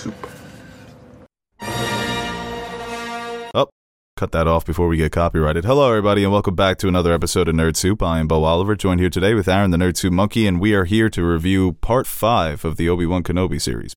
Soup. Oh, cut that off before we get copyrighted. Hello, everybody, and welcome back to another episode of Nerd Soup. I am Beau Oliver, joined here today with Aaron, the Nerd Soup Monkey, and we are here to review part five of the Obi Wan Kenobi series.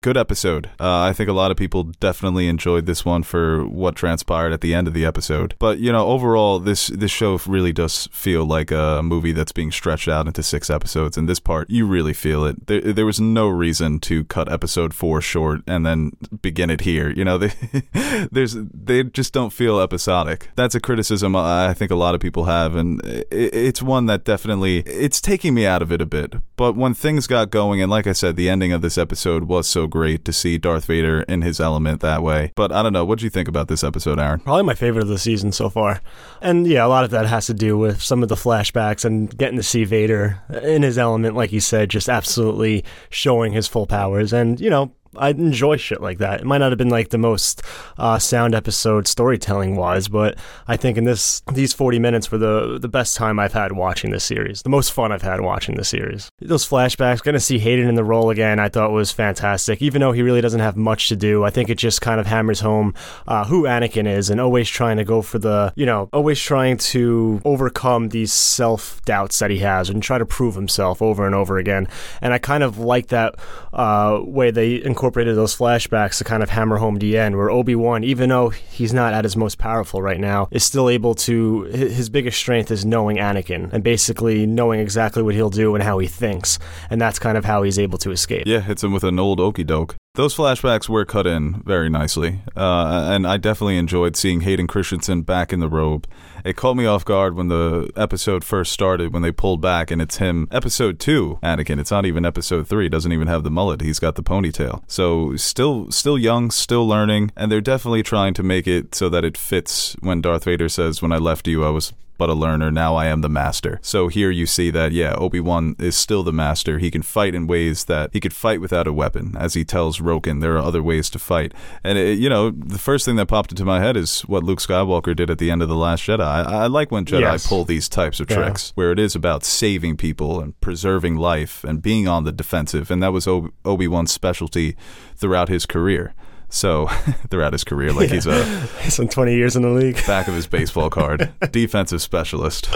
Good episode. Uh, I think a lot of people definitely enjoyed this one for what transpired at the end of the episode. But you know, overall, this this show really does feel like a movie that's being stretched out into six episodes. And this part, you really feel it. There, there was no reason to cut episode four short and then begin it here. You know, they, there's they just don't feel episodic. That's a criticism I think a lot of people have, and it, it's one that definitely it's taking me out of it a bit. But when things got going, and like I said, the ending of this episode was so great to see Darth Vader in his element that way. But I don't know. What do you think about this episode, Aaron? Probably my favorite of the season so far. And yeah, a lot of that has to do with some of the flashbacks and getting to see Vader in his element, like you said, just absolutely showing his full powers. And, you know, I enjoy shit like that. It might not have been like the most uh, sound episode storytelling wise, but I think in this these forty minutes were the the best time I've had watching this series, the most fun I've had watching this series. Those flashbacks, gonna see Hayden in the role again, I thought was fantastic. Even though he really doesn't have much to do, I think it just kind of hammers home uh, who Anakin is and always trying to go for the you know always trying to overcome these self doubts that he has and try to prove himself over and over again. And I kind of like that uh, way they incorporated those flashbacks to kind of hammer home the end, where Obi Wan, even though he's not at his most powerful right now, is still able to. His biggest strength is knowing Anakin and basically knowing exactly what he'll do and how he thinks, and that's kind of how he's able to escape. Yeah, hits him with an old okey doke. Those flashbacks were cut in very nicely, uh, and I definitely enjoyed seeing Hayden Christensen back in the robe. It caught me off guard when the episode first started, when they pulled back, and it's him. Episode two, Anakin. It's not even episode three. Doesn't even have the mullet. He's got the ponytail. So still, still young, still learning, and they're definitely trying to make it so that it fits when Darth Vader says, "When I left you, I was." But a learner, now I am the master. So here you see that, yeah, Obi Wan is still the master. He can fight in ways that he could fight without a weapon. As he tells Roken, there are other ways to fight. And, it, you know, the first thing that popped into my head is what Luke Skywalker did at the end of The Last Jedi. I, I like when Jedi Yes. pull these types of Yeah. tricks where it is about saving people and preserving life and being on the defensive. And that was Obi Wan's specialty throughout his career. So, throughout his career, like he's a Some 20 years in the league. back of his baseball card, defensive specialist,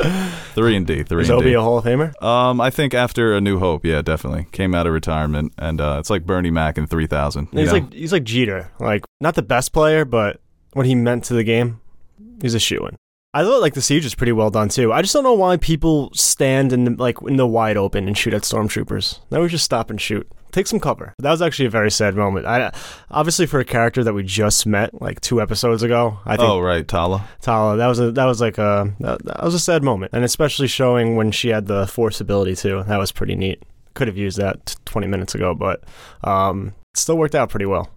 three and D, three Is Obi D. a Hall of Famer? Um, I think after A New Hope, yeah, definitely came out of retirement, and uh, it's like Bernie Mac in three thousand. He's like he's like Jeter, like not the best player, but what he meant to the game, he's a shoe in. I thought like the siege was pretty well done too. I just don't know why people stand in the, like in the wide open and shoot at stormtroopers. They would just stop and shoot. Take some cover. That was actually a very sad moment. I obviously for a character that we just met like two episodes ago. I think oh right, Tala. Tala. That was a that was like a that, that was a sad moment, and especially showing when she had the force ability too. That was pretty neat. Could have used that t- 20 minutes ago, but um, it still worked out pretty well.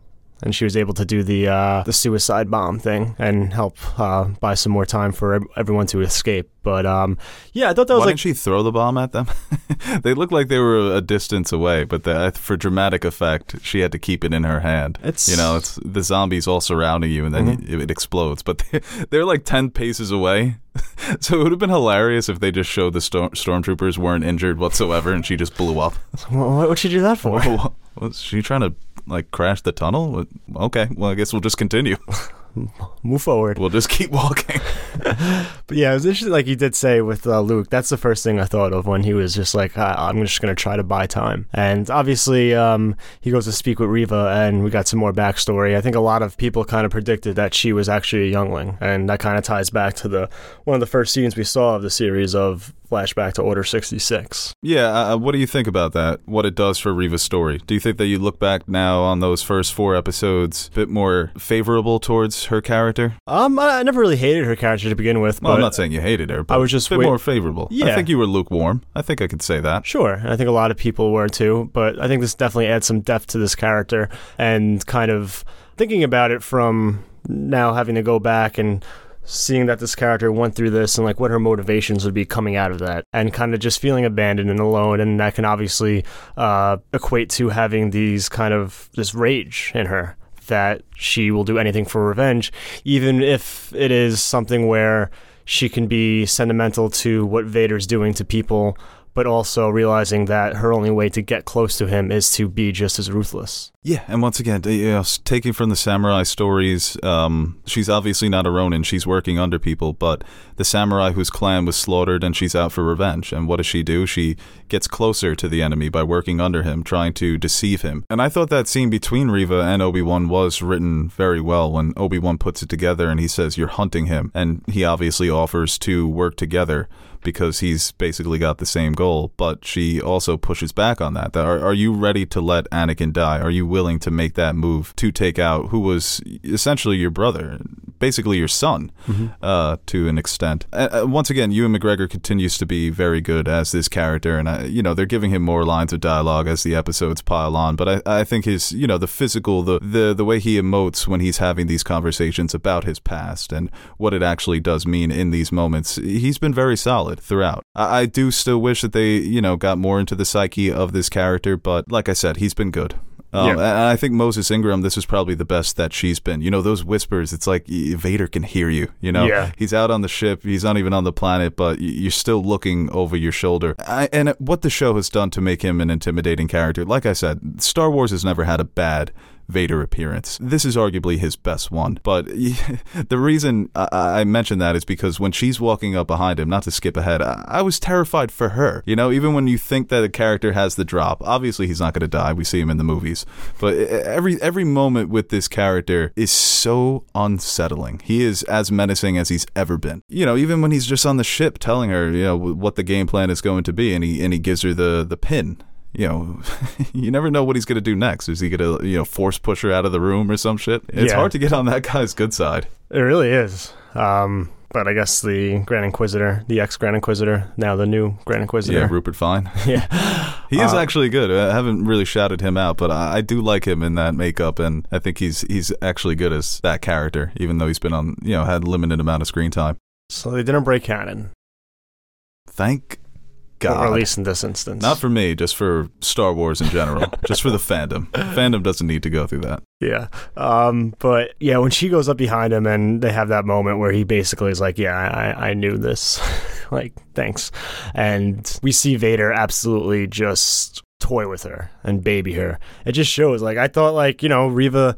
And she was able to do the uh, the suicide bomb thing and help uh, buy some more time for everyone to escape. But um, yeah, I thought that was Why like didn't she throw the bomb at them? they looked like they were a distance away, but the, for dramatic effect, she had to keep it in her hand. It's- you know, it's the zombies all surrounding you, and then it, it explodes. But they, they're like ten paces away, so it would have been hilarious if they just showed the storm, stormtroopers weren't injured whatsoever, and she just blew up. what would she do that for? Was she trying to like crash the tunnel? Okay, well, I guess we'll just continue. Move forward. We'll just keep walking. But yeah, it was interesting. Like you did say with uh, Luke, that's the first thing I thought of when he was just like, "Ah, "I'm just going to try to buy time." And obviously, um, he goes to speak with Reva, and we got some more backstory. I think a lot of people kind of predicted that she was actually a youngling, and that kind of ties back to the one of the first scenes we saw of the series of flashback to Order 66. Yeah, uh, what do you think about that? What it does for Reva's story? Do you think that you look back now on those first four episodes a bit more favorable towards her character? Um, I, I never really hated her character to begin with, Well, but I'm not saying you hated her, but I was just a bit wait- more favorable. Yeah. I think you were lukewarm. I think I could say that. Sure, I think a lot of people were too, but I think this definitely adds some depth to this character and kind of thinking about it from now having to go back and seeing that this character went through this and like what her motivations would be coming out of that and kind of just feeling abandoned and alone and that can obviously uh, equate to having these kind of this rage in her that she will do anything for revenge even if it is something where she can be sentimental to what Vader's doing to people but also realizing that her only way to get close to him is to be just as ruthless. Yeah, and once again, you know, taking from the samurai stories, um, she's obviously not a Ronin. She's working under people, but the samurai whose clan was slaughtered and she's out for revenge. And what does she do? She gets closer to the enemy by working under him, trying to deceive him. And I thought that scene between Reva and Obi Wan was written very well when Obi Wan puts it together and he says, You're hunting him. And he obviously offers to work together because he's basically got the same goal. But she also pushes back on that. Are, are you ready to let Anakin die? Are you willing to make that move to take out who was essentially your brother, basically your son, mm-hmm. uh, to an extent? Uh, once again, Ewan McGregor continues to be very good as this character, and I, you know they're giving him more lines of dialogue as the episodes pile on. But I, I think his, you know, the physical, the the the way he emotes when he's having these conversations about his past and what it actually does mean in these moments, he's been very solid solid throughout. I, I do still wish that they, you know, got more into the psyche of this character, but like I said, he's been good. Um, yeah. And I think Moses Ingram, this is probably the best that she's been. You know, those whispers, it's like Vader can hear you. You know, yeah. he's out on the ship, he's not even on the planet, but you're still looking over your shoulder. I, and what the show has done to make him an intimidating character, like I said, Star Wars has never had a bad Vader appearance. This is arguably his best one. But the reason I, mention that is because when she's walking up behind him, not to skip ahead, I, was terrified for her. You know, even when you think that a character has the drop, obviously he's not going to die. We see him in the movies. But every every moment with this character is so unsettling. He is as menacing as he's ever been. You know, even when he's just on the ship telling her, you know, what the game plan is going to be and he and he gives her the the pin you know, you never know what he's going to do next. Is he going to, you know, force push her out of the room or some shit? It's yeah. hard to get on that guy's good side. It really is. Um, but I guess the Grand Inquisitor, the ex Grand Inquisitor, now the new Grand Inquisitor. Yeah, Rupert Friend. yeah. he is uh, actually good. I haven't really shouted him out, but I, I, do like him in that makeup, and I think he's he's actually good as that character, even though he's been on, you know, had limited amount of screen time. So they didn't break canon. Thank God. Or at least in this instance. Not for me, just for Star Wars in general. just for the fandom. Fandom doesn't need to go through that. Yeah. Um, but yeah, when she goes up behind him and they have that moment where he basically is like, Yeah, I, I knew this. like, thanks. And we see Vader absolutely just toy with her and baby her. It just shows like I thought like, you know, Reva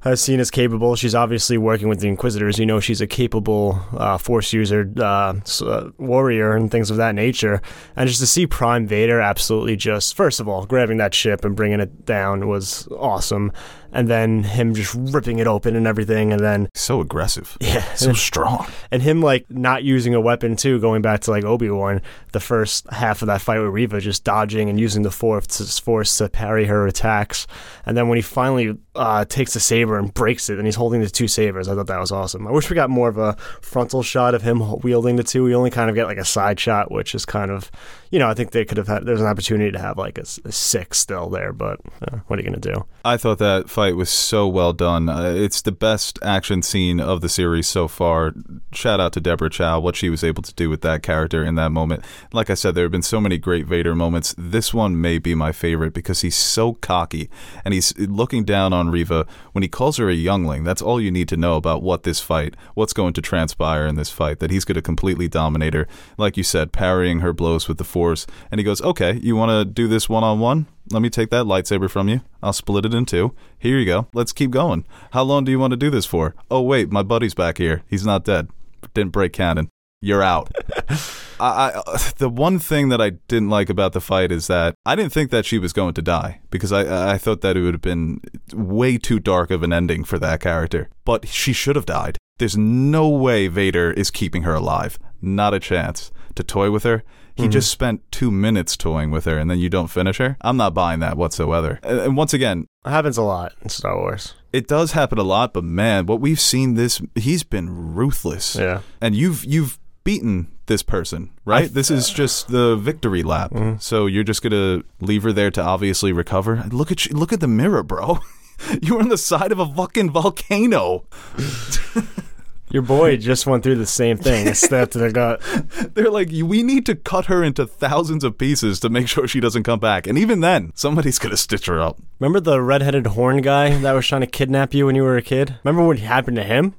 has seen as capable. She's obviously working with the Inquisitors. You know, she's a capable uh, Force user, uh, uh, warrior, and things of that nature. And just to see Prime Vader absolutely just, first of all, grabbing that ship and bringing it down was awesome and then him just ripping it open and everything, and then so aggressive, yeah, so strong, and him like not using a weapon too. Going back to like Obi Wan, the first half of that fight with Reva, just dodging and using the force to, force to parry her attacks, and then when he finally uh, takes the saber and breaks it, and he's holding the two sabers, I thought that was awesome. I wish we got more of a frontal shot of him wielding the two. We only kind of get like a side shot, which is kind of you know, I think they could have had. There's an opportunity to have like a, a six still there, but uh, what are you going to do? I thought that fight was so well done. Uh, it's the best action scene of the series so far. Shout out to Deborah Chow, what she was able to do with that character in that moment. Like I said, there have been so many great Vader moments. This one may be my favorite because he's so cocky and he's looking down on Reva when he calls her a youngling. That's all you need to know about what this fight, what's going to transpire in this fight. That he's going to completely dominate her. Like you said, parrying her blows with the force. And he goes, Okay, you want to do this one on one? Let me take that lightsaber from you. I'll split it in two. Here you go. Let's keep going. How long do you want to do this for? Oh, wait, my buddy's back here. He's not dead. Didn't break canon. You're out. I, I, the one thing that I didn't like about the fight is that I didn't think that she was going to die because I, I thought that it would have been way too dark of an ending for that character. But she should have died. There's no way Vader is keeping her alive. Not a chance. To toy with her, he mm-hmm. just spent two minutes toying with her and then you don't finish her. I'm not buying that whatsoever. And once again, it happens a lot in Star Wars. It does happen a lot, but man, what we've seen this he's been ruthless. Yeah. And you've you've beaten this person, right? Th- this is just the victory lap. Mm-hmm. So you're just gonna leave her there to obviously recover. Look at you, look at the mirror, bro. you were on the side of a fucking volcano. Your boy just went through the same thing. Stabbed to the gut. They're like, we need to cut her into thousands of pieces to make sure she doesn't come back. And even then, somebody's gonna stitch her up. Remember the redheaded horn guy that was trying to kidnap you when you were a kid? Remember what happened to him?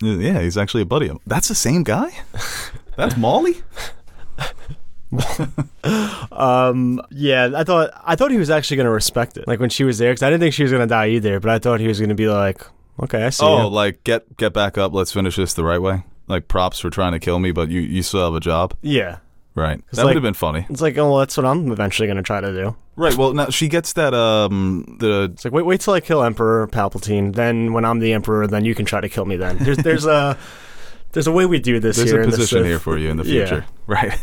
Yeah, he's actually a buddy of. That's the same guy? That's Molly? Um, yeah, I thought I thought he was actually going to respect it. Like when she was there, because I didn't think she was going to die either. But I thought he was going to be like, "Okay, I see." Oh, like get get back up. Let's finish this the right way. Like props for trying to kill me, but you you still have a job, yeah. right? That like- would have been funny, It's like, oh, well, that's what I'm eventually going to try to do. right? Well, now she gets that um the It's like, wait, wait till I kill Emperor Palpatine. Then, when I'm the Emperor, then you can try to kill me. Then there's there's a there's a way we do this there's here. a position here for you in the Yeah. future, right?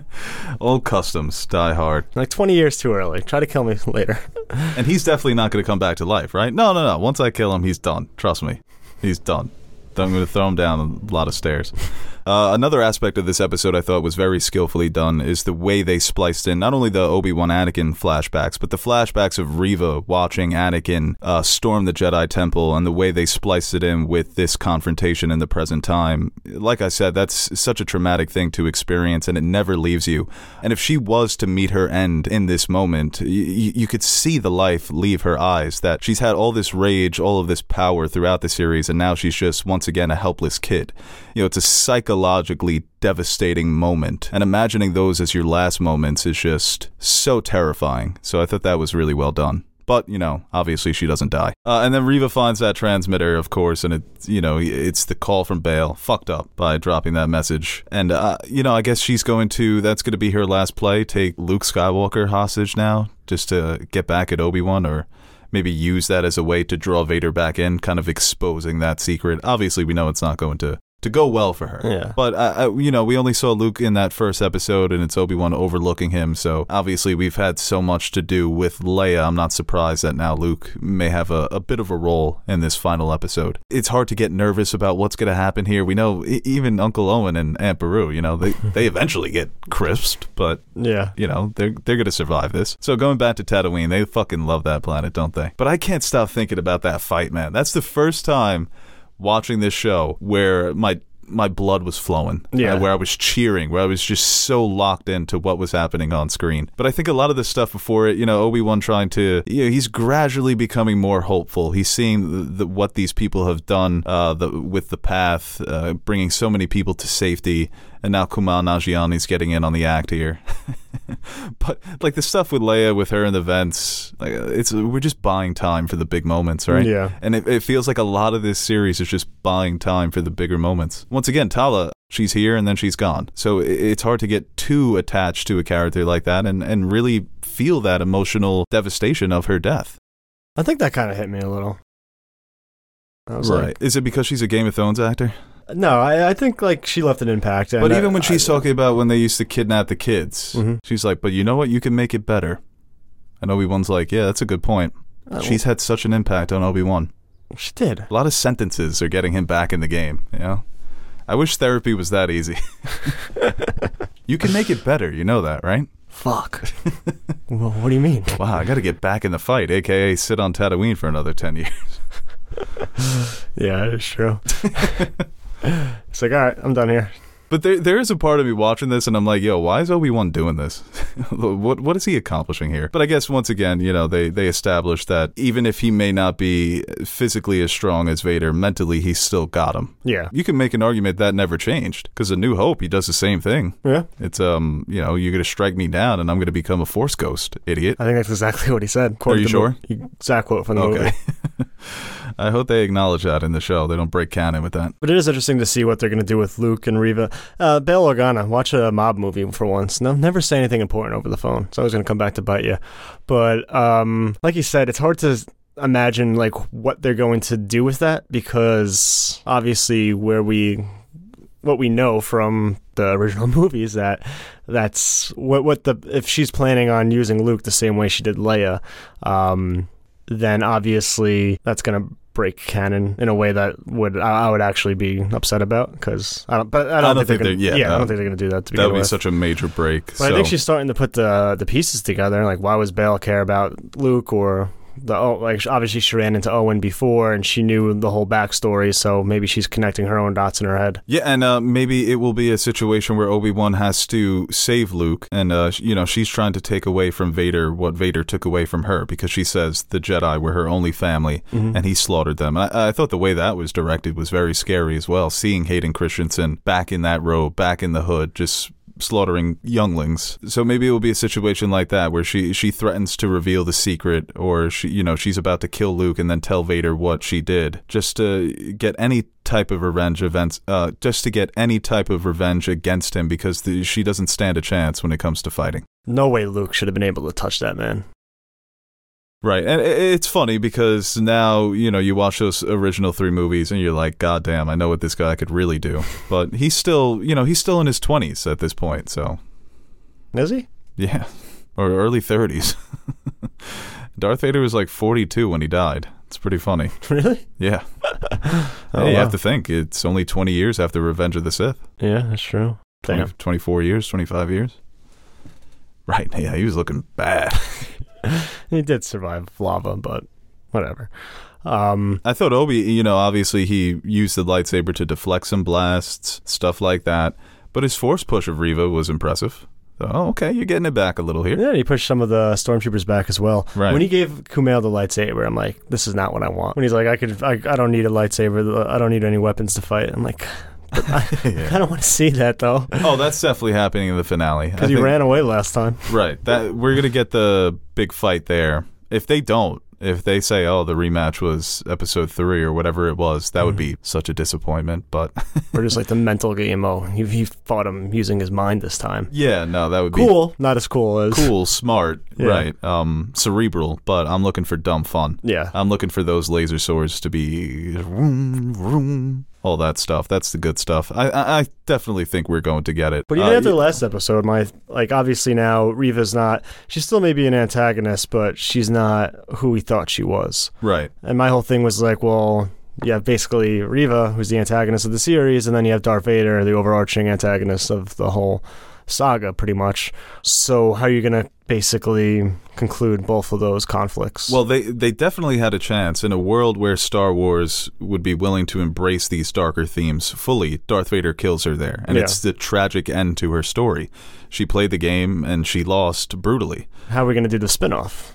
Old customs die hard, Like 20 years too early. Try to kill me later. and he's definitely not going to come back to life, right? No, no, no. Once I kill him, he's done. Trust me, he's done. I'm going to throw him down a lot of stairs. Uh, another aspect of this episode I thought was very skillfully done is the way they spliced in not only the Obi Wan Anakin flashbacks, but the flashbacks of Reva watching Anakin uh, storm the Jedi Temple and the way they spliced it in with this confrontation in the present time. Like I said, that's such a traumatic thing to experience, and it never leaves you. And if she was to meet her end in this moment, y- you could see the life leave her eyes. That she's had all this rage, all of this power throughout the series, and now she's just once again a helpless kid. You know, it's a psychologically devastating moment. And imagining those as your last moments is just so terrifying. So I thought that was really well done. But, you know, obviously she doesn't die. Uh, and then Reva finds that transmitter, of course, and it's, you know, it's the call from Bail. Fucked up by dropping that message. And, uh, you know, I guess she's going to, that's going to be her last play, take Luke Skywalker hostage now, just to get back at Obi Wan, or maybe use that as a way to draw Vader back in, kind of exposing that secret. Obviously, we know it's not going to to go well for her. Yeah. But uh, uh, you know, we only saw Luke in that first episode, and it's Obi Wan overlooking him. So obviously, we've had so much to do with Leia. I'm not surprised that now Luke may have a, a bit of a role in this final episode. It's hard to get nervous about what's going to happen here. We know e- even Uncle Owen and Aunt Beru, you know, they they eventually get crisped, but Yeah. you know, they're they're gonna survive this. So going back to Tatooine, they fucking love that planet, don't they? But I can't stop thinking about that fight, man. That's the first time watching this show where my my blood was flowing. Yeah. Uh, where I was cheering, where I was just so locked into what was happening on screen. But I think a lot of the stuff before it, you know, Obi Wan trying to, you know, he's gradually becoming more hopeful. He's seeing the, the, what these people have done uh, the, with the path, uh, bringing so many people to safety. And now Kumail Nanjiani's getting in on the act here. but like the stuff with Leia, with her in the vents, like it's we're just buying time for the big moments, right? Yeah. And it, it feels like a lot of this series is just buying time for the bigger moments. Once again, Tala, she's here and then she's gone. So i- it's hard to get too attached to a character like that and, and really feel that emotional devastation of her death. I think that kind of hit me a little. Right. Is it because she's a Game of Thrones actor? No, I, I think like she left an impact. But I- even when she's I- talking about when they used to kidnap the kids, Mhm. she's like, but you know what? You can make it better. And Obi Wan's like, yeah, that's a good point. She's had such an impact on Obi Wan. she did. A lot of sentences are getting him back in the game, you know? I wish therapy was that easy. you can make it better, you know that, right? Fuck. well, what do you mean? Wow, I got to get back in the fight, aka sit on Tatooine for another 10 years. Yeah, it's true. It's like, all right, I'm done here. But there, there is a part of me watching this, and I'm like, yo, why is Obi Wan doing this? what, what is he accomplishing here? But I guess once again, you know, they they established that even if he may not be physically as strong as Vader, mentally he's still got him. Yeah. You can make an argument that never changed because A New Hope, he does the same thing. Yeah. It's um, you know, you're gonna strike me down, and I'm gonna become a Force ghost, idiot. I think that's exactly what he said. according you sure? the- Exact quote from the Okay. movie. I hope they acknowledge that in the show. They don't break canon with that. But it is interesting to see what they're going to do with Luke and Reva. Uh, Bail Organa, watch a mob movie for once. No, never say anything important over the phone. It's always going to come back to bite you. But um, like you said, it's hard to imagine like what they're going to do with that because obviously where we what we know from the original movie is that that's what what the if she's planning on using Luke the same way she did Leia, um, then obviously that's gonna break canon in a way that would I would actually be upset about because I don't. But I don't, I don't think, think they're, they're- gonna, yeah, I don't think they're gonna do that. To be That would be with. such a major break. But so. I think she's starting to put the the pieces together. Like, why was Bail care about Luke or the oh, like obviously she ran into Owen before and she knew the whole backstory, so maybe she's connecting her own dots in her head. Yeah, and uh, maybe it will be a situation where Obi Wan has to save Luke, and uh, you know she's trying to take away from Vader what Vader took away from her because she says the Jedi were her only family, and he slaughtered them. I, I thought the way that was directed was very scary as well. Seeing Hayden Christensen back in that robe, back in the hood, just slaughtering younglings. So maybe it will be a situation like that where she she threatens to reveal the secret, or she you know she's about to kill Luke and then tell Vader what she did, just to get any type of revenge events, uh, just to get any type of revenge against him because the, she doesn't stand a chance when it comes to fighting. No way Luke should have been able to touch that man. Right. And it's funny because now, you know, you watch those original three movies and you're like, God damn, I know what this guy could really do. But he's still, you know, he's still in his 20s at this point. So, is he? Yeah. Or early 30s. Darth Vader was like 42 when he died. It's pretty funny. Really? Yeah. oh, hey, you have to think. It's only 20 years after Revenge of the Sith. Yeah, that's true. 20, Damn. 24 years, 25 years. Right. Yeah, he was looking bad. He did survive lava, but whatever. Um, I thought Obi, you know, obviously he used the lightsaber to deflect some blasts, stuff like that. But his force push of Reva was impressive. So, oh, okay, you're getting it back a little here. yeah, he pushed some of the stormtroopers back as well. Right. When he gave Kumail the lightsaber, I'm like, this is not what I want. When he's like, I could, I, I don't need a lightsaber. I don't need any weapons to fight. I'm like, I, Yeah. I don't want to see that though, Oh, that's definitely happening in the finale. Because he think- ran away last time. Right. That we're gonna get the big fight there. If they don't, if they say, "Oh, the rematch was episode three or whatever it was," that would be such a disappointment. But Or just like the mental game. Oh, he, he fought him using his mind this time. yeah, no, that would be Cool, not as cool as cool, smart, Yeah. right? Um, cerebral. But I'm looking for dumb fun. Yeah, I'm looking for those laser swords to be vroom, vroom, all that stuff. That's the good stuff. I, I, I definitely think we're going to get it. But even Uh, after the last episode, my like obviously now Reva's not. She still may be an antagonist, but she's not who we thought she was. right, And my whole thing was like, well, you have basically Riva, who's the antagonist of the series, and then you have Darth Vader, the overarching antagonist of the whole saga, pretty much. So how are you gonna basically conclude both of those conflicts? Well, they they definitely had a chance in a world where Star Wars would be willing to embrace these darker themes fully. Darth Vader kills her there, and Yeah. it's the tragic end to her story. She played the game and she lost brutally. how are we gonna do the spin-off?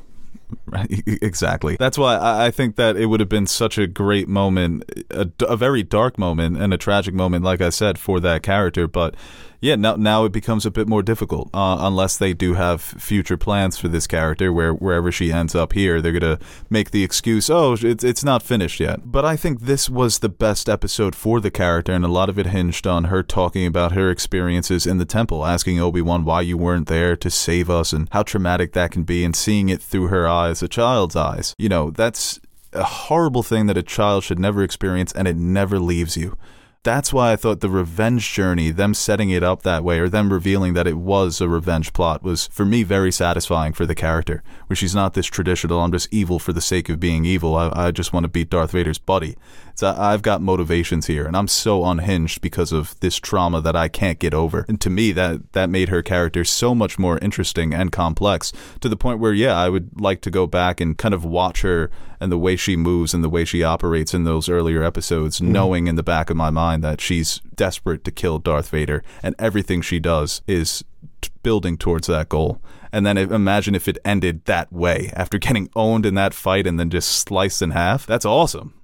Exactly. That's why I I think that it would have been such a great moment, a, a very dark moment and a tragic moment, like I said, for that character. But yeah, now now it becomes a bit more difficult uh, unless they do have future plans for this character. Where wherever she ends up here, they're gonna make the excuse, oh, it's it's not finished yet. But I think this was the best episode for the character, and a lot of it hinged on her talking about her experiences in the temple, asking Obi Wan why you weren't there to save us, and how traumatic that can be, and seeing it through her eyes, a child's eyes. You know, that's a horrible thing that a child should never experience, and it never leaves you. That's why I thought the revenge journey, them setting it up that way, or them revealing that it was a revenge plot, was for me very satisfying for the character. Where she's not this traditional, I'm just evil for the sake of being evil. I, I just want to beat Darth Vader's buddy. So I've got motivations here, and I'm so unhinged because of this trauma that I can't get over. And to me, that that made her character so much more interesting and complex to the point where, yeah, I would like to go back and kind of watch her and the way she moves and the way she operates in those earlier episodes, mm-hmm. knowing in the back of my mind that she's desperate to kill Darth Vader, and everything she does is t- building towards that goal. And then imagine if it ended that way after getting owned in that fight and then just sliced in half. That's awesome.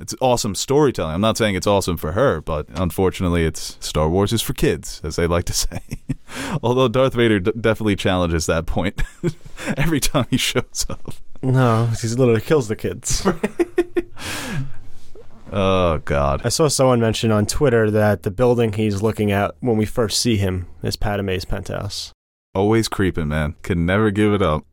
It's awesome storytelling. I'm not saying it's awesome for her, but unfortunately, it's Star Wars is for kids, as they like to say. Although Darth Vader d- definitely challenges that point every time he shows up. No, he literally kills the kids. Oh God. I saw someone mention on Twitter that the building he's looking at when we first see him is Padme's penthouse. Always creeping, man. Can never give it up.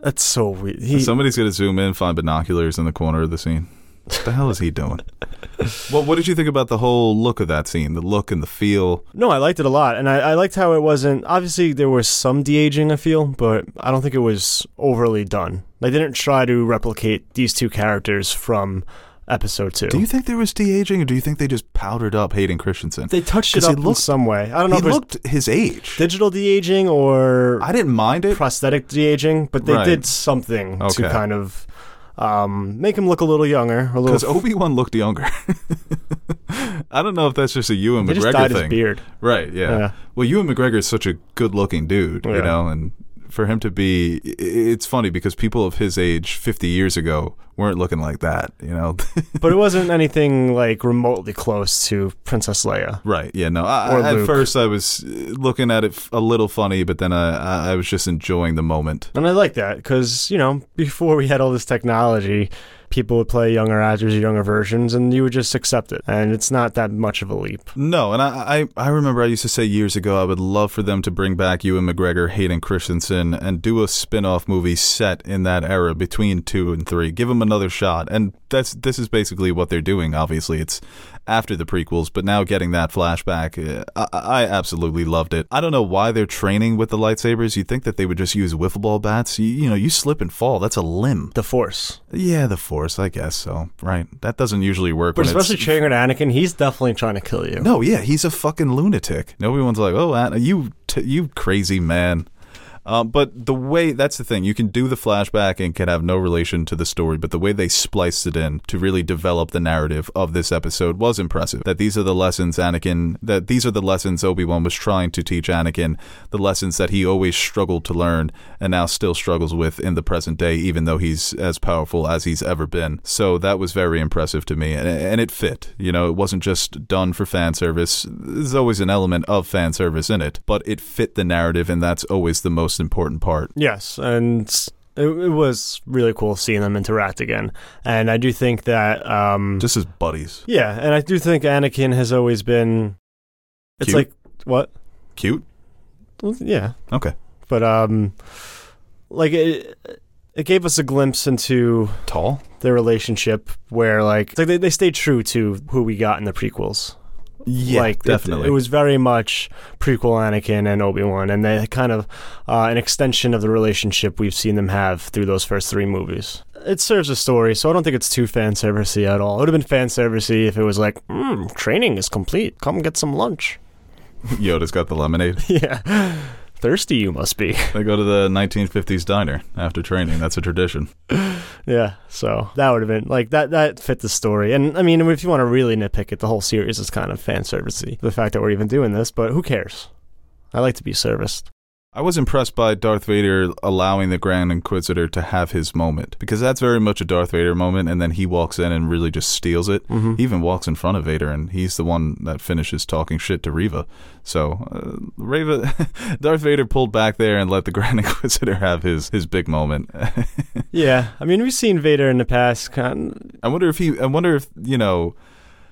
That's so weird. He, Somebody's gonna zoom in, and find binoculars in the corner of the scene. What the hell is he doing? well, what did you think about the whole look of that scene? The look and the feel. no, I liked it a lot, and I, I liked how it wasn't. Obviously, there was some de aging, I feel, but I don't think it was overly done. They didn't try to replicate these two characters from episode two. Do you think there was de aging, or do you think they just powdered up Hayden Christensen? they touched it 'Cause he up in some way. I don't know he if it was looked his age. digital de aging or I didn't mind it. prosthetic de aging, but they Right. did something Okay. to kind of um, make him look a little younger, a Because little. Obi Wan looked younger. I don't know if that's just a Ewan they just McGregor dyed his thing. beard. Right, yeah. Yeah. Well, Ewan McGregor is such a good looking dude, you know, and for him to be it's funny because people of his age 50 years ago weren't looking like that, you know. but it wasn't anything like remotely close to Princess Leia. right. Yeah, no. I, I- at first I was uh, looking at it a little funny, but then I- I was just enjoying the moment. And I like that because, you know, before we had all this technology, people would play younger actors or younger versions and you would just accept it. And it's not that much of a leap. No, and I, I I remember I used to say years ago I would love for them to bring back Ewan McGregor, Hayden Christensen, and do a spin-off movie set in that era between two and three. Give them another shot, and that's this is basically what they're doing. Obviously, it's after the prequels, but now getting that flashback, uh, I, I absolutely loved it. I don't know why they're training with the lightsabers. You'd think that they would just use wiffle ball bats. You, you know, you slip and fall. That's a limb. The Force. Yeah, the Force, I guess so. Right, that doesn't usually work. But especially training with Anakin, he's definitely trying to kill you. no, yeah, he's a fucking lunatic. Nobody's like, oh, Anna, you, t- you crazy man. Um, but the way that's the thing, you can do the flashback and can have no relation to the story, but the way they spliced it in to really develop the narrative of this episode was impressive. That these are the lessons Anakin, that these are the lessons Obi Wan was trying to teach Anakin, the lessons that he always struggled to learn and now still struggles with in the present day, even though he's as powerful as he's ever been. So that was very impressive to me, and, and it fit. You know, it wasn't just done for fan service. There's always an element of fan service in it, but it fit the narrative, and that's always the most important part. Yes, and it, it was really cool seeing them interact again. And I do think that, um, Just as buddies. yeah, and I do think Anakin has always been. It's Cute? like what? Cute? Well, yeah, Okay. but um, like it, it gave us a glimpse into Tall? their relationship where like, like they, they stayed true to who we got in the prequels. Yeah, like it- definitely. It, was very much prequel Anakin and Obi Wan, and they kind of uh, an extension of the relationship we've seen them have through those first three movies. It serves a story, so I don't think it's too fan servicey at all. It would have been fan servicey if it was like, mm, training is complete. Come get some lunch. Yoda's got the lemonade. yeah, thirsty you must be. They go to the 1950s diner after training. That's a tradition. yeah, so that would have been like that. That fit the story, and I mean, if you want to really nitpick it, the whole series is kind of fan servicey. The fact that we're even doing this, but who cares? I like to be serviced. I was impressed by Darth Vader allowing the Grand Inquisitor to have his moment because that's very much a Darth Vader moment, and then he walks in and really just steals it. Mm-hmm. He even walks in front of Vader, and he's the one that finishes talking shit to Reva. So, uh, Reva, Darth Vader pulled back there and let the Grand Inquisitor have his his big moment. Yeah, I mean, we've seen Vader in the past. Kind I wonder if he. I wonder if you know.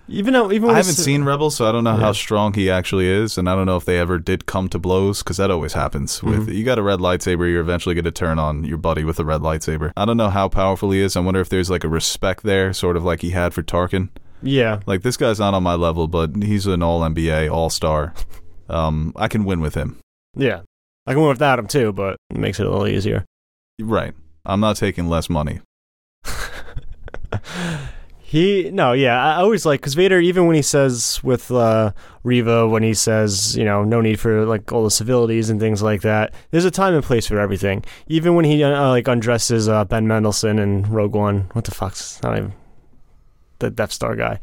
Even though, even I haven't seen Rebels, so I don't know Yeah. how strong he actually is, and I don't know if they ever did come to blows because that always happens. With Mhm. you got a red lightsaber, you're eventually going to turn on your buddy with a red lightsaber. I don't know how powerful he is. I wonder if there's like a respect there, sort of like he had for Tarkin. Yeah, Like this guy's not on my level, but he's an All NBA, All Star. Um, I can win with him. yeah. I can win without him too, but it makes it a little easier. Right. I'm not taking less money. He no, yeah, I always like because Vader, even when he says with uh, Reva, when he says you know no need for like all the civilities and things like that, there's a time and place for everything. Even when he uh, like undresses uh, Ben Mendelsohn and Rogue One, what the fuck's not even the Death Star guy.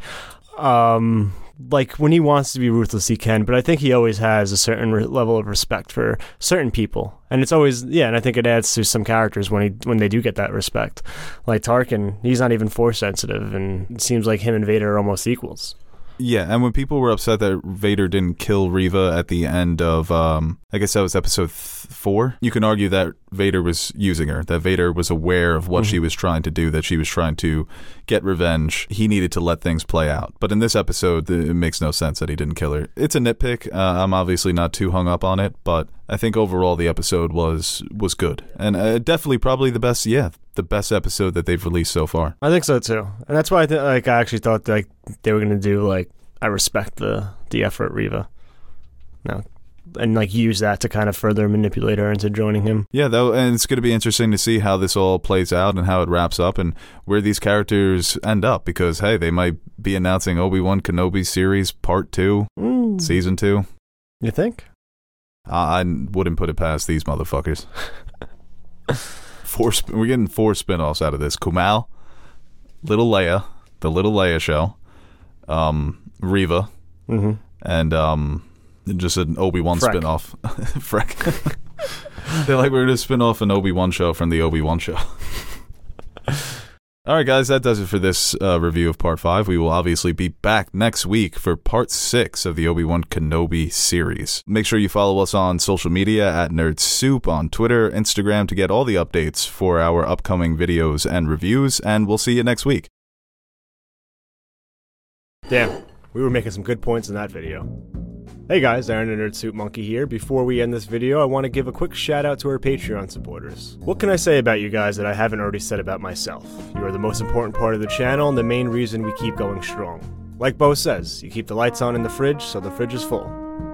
Um, like when he wants to be ruthless, he can, but I think he always has a certain re- level of respect for certain people, and it's always yeah, and I think it adds to some characters when he when they do get that respect. Like Tarkin, he's not even force sensitive, and it seems like him and Vader are almost equals. Yeah, and when people were upset that Vader didn't kill Reva at the end of, um, I guess that was episode th- four, you can argue that Vader was using her, that Vader was aware of what Mhm. she was trying to do, that she was trying to get revenge. He needed to let things play out. But in this episode, it makes no sense that he didn't kill her. It's a nitpick. Uh, I'm obviously not too hung up on it, but I think overall the episode was was good, and uh, definitely probably the best. Yeah, the best episode that they've released so far. I think so too, and that's why I think like I actually thought like they were gonna do like I respect the the effort, Reva. No, and like use that to kind of further manipulate her into joining him. Yeah, though, and it's going to be interesting to see how this all plays out and how it wraps up and where these characters end up. Because hey, they might be announcing Obi Wan Kenobi series part two, Mm. season two. You think? I I wouldn't put it past these motherfuckers. four, sp- we're getting four spin-offs out of this: Kumail, Little Leia, the Little Leia show, um, Reva, Mm-hmm. and um, just an Obi Wan Freck. spin-off. Freck. They're like, we're going to spin off an Obi Wan show from the Obi Wan show. All right, guys, that does it for this uh, review of part five. We will obviously be back next week for part six of the Obi Wan Kenobi series. Make sure you follow us on social media at Nerd Soup on Twitter, Instagram to get all the updates for our upcoming videos and reviews, and we'll see you next week. Damn, we were making some good points in that video. Hey guys, Aaron the Nerd Monkey here. Before we end this video, I want to give a quick shout out to our Patreon supporters. What can I say about you guys that I haven't already said about myself? You are the most important part of the channel and the main reason we keep going strong. Like Beau says, you keep the lights on in the fridge so the fridge is full.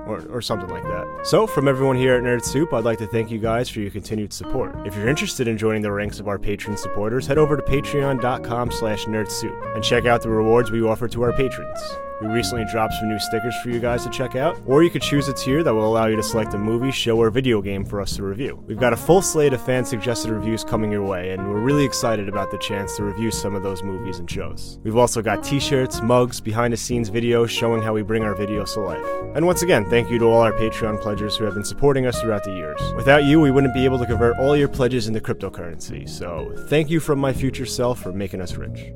Or, or something like that. So, from everyone here at Nerd Soup, I'd like to thank you guys for your continued support. If you're interested in joining the ranks of our patron supporters, head over to patreon.com slash nerdsoup and check out the rewards we offer to our patrons. We recently dropped some new stickers for you guys to check out, or you could choose a tier that will allow you to select a movie, show, or video game for us to review. We've got a full slate of fan suggested reviews coming your way, and we're really excited about the chance to review some of those movies and shows. We've also got t shirts, mugs, behind the scenes videos showing how we bring our videos to life. And once again, thank you to all our Patreon pledgers who have been supporting us throughout the years. Without you, we wouldn't be able to convert all your pledges into cryptocurrency, so thank you from my future self for making us rich.